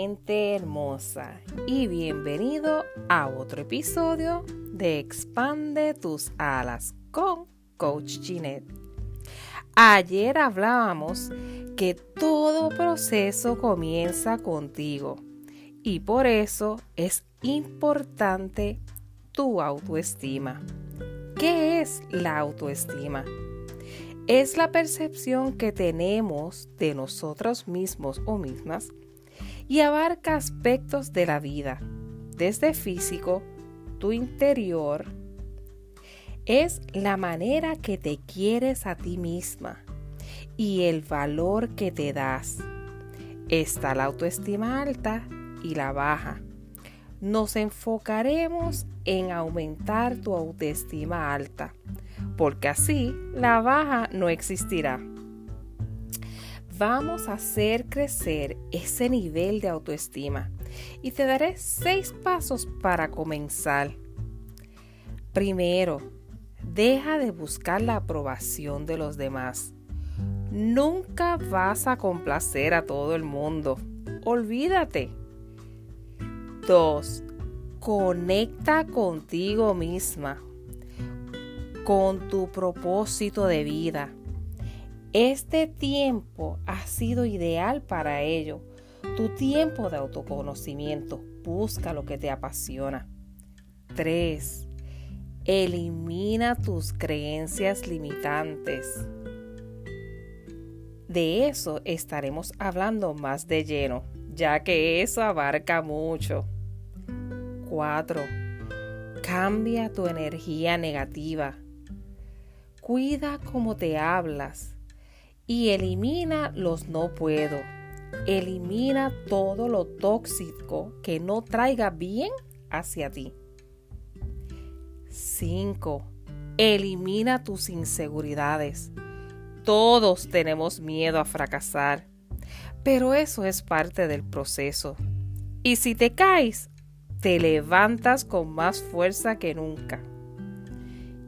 hermosa y bienvenido a otro episodio de Expande tus alas con Coach Ginette. Ayer hablábamos que todo proceso comienza contigo y por eso es importante tu autoestima. ¿Qué es la autoestima? Es la percepción que tenemos de nosotros mismos o mismas y abarca aspectos de la vida, desde físico, tu interior, es la manera que te quieres a ti misma y el valor que te das. Está la autoestima alta y la baja. Nos enfocaremos en aumentar tu autoestima alta porque así la baja no existirá. Vamos a hacer crecer ese nivel de autoestima y te daré seis pasos para comenzar. Primero, deja de buscar la aprobación de los demás. Nunca vas a complacer a todo el mundo. Olvídate. 2. Conecta contigo misma con tu propósito de vida. Este tiempo ha sido ideal para ello. Tu tiempo de autoconocimiento. Busca lo que te apasiona. 3. Elimina tus creencias limitantes. De eso estaremos hablando más de lleno, ya que eso abarca mucho. 4. Cambia tu energía negativa Cuida cómo te hablas y elimina los no puedo. Elimina todo lo tóxico que no traiga bien hacia ti. 5. Elimina tus inseguridades. Todos tenemos miedo a fracasar, pero eso es parte del proceso. Y si te caes, te levantas con más fuerza que nunca.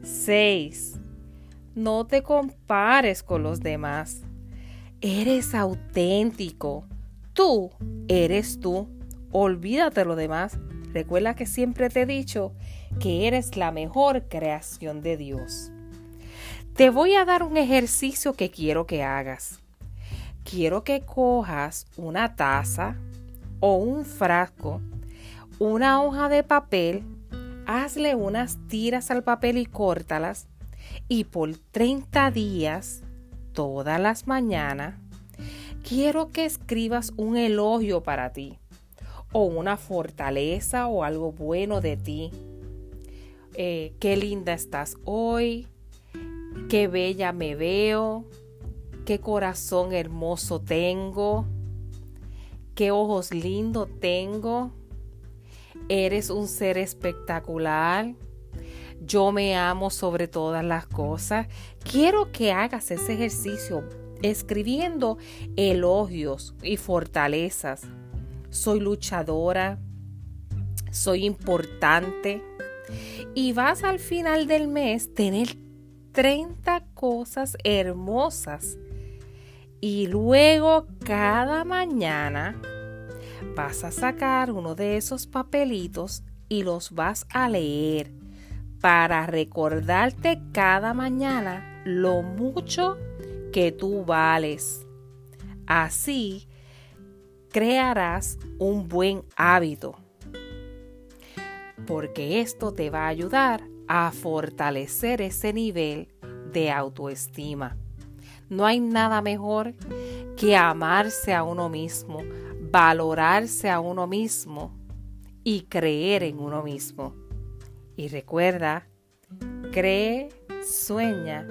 6. No te compares con los demás. Eres auténtico. Tú eres tú. Olvídate lo demás. Recuerda que siempre te he dicho que eres la mejor creación de Dios. Te voy a dar un ejercicio que quiero que hagas. Quiero que cojas una taza o un frasco, una hoja de papel, hazle unas tiras al papel y córtalas y por 30 días, todas las mañanas, quiero que escribas un elogio para ti o una fortaleza o algo bueno de ti. Eh, qué linda estás hoy, qué bella me veo, qué corazón hermoso tengo, qué ojos lindos tengo, eres un ser espectacular yo me amo sobre todas las cosas. Quiero que hagas ese ejercicio escribiendo elogios y fortalezas. Soy luchadora, soy importante. Y vas al final del mes tener 30 cosas hermosas. Y luego cada mañana vas a sacar uno de esos papelitos y los vas a leer para recordarte cada mañana lo mucho que tú vales. Así crearás un buen hábito, porque esto te va a ayudar a fortalecer ese nivel de autoestima. No hay nada mejor que amarse a uno mismo, valorarse a uno mismo y creer en uno mismo. Y recuerda, cree, sueña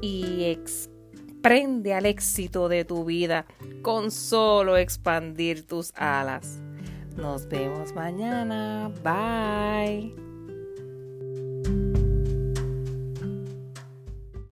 y exprende al éxito de tu vida con solo expandir tus alas. Nos vemos mañana. Bye.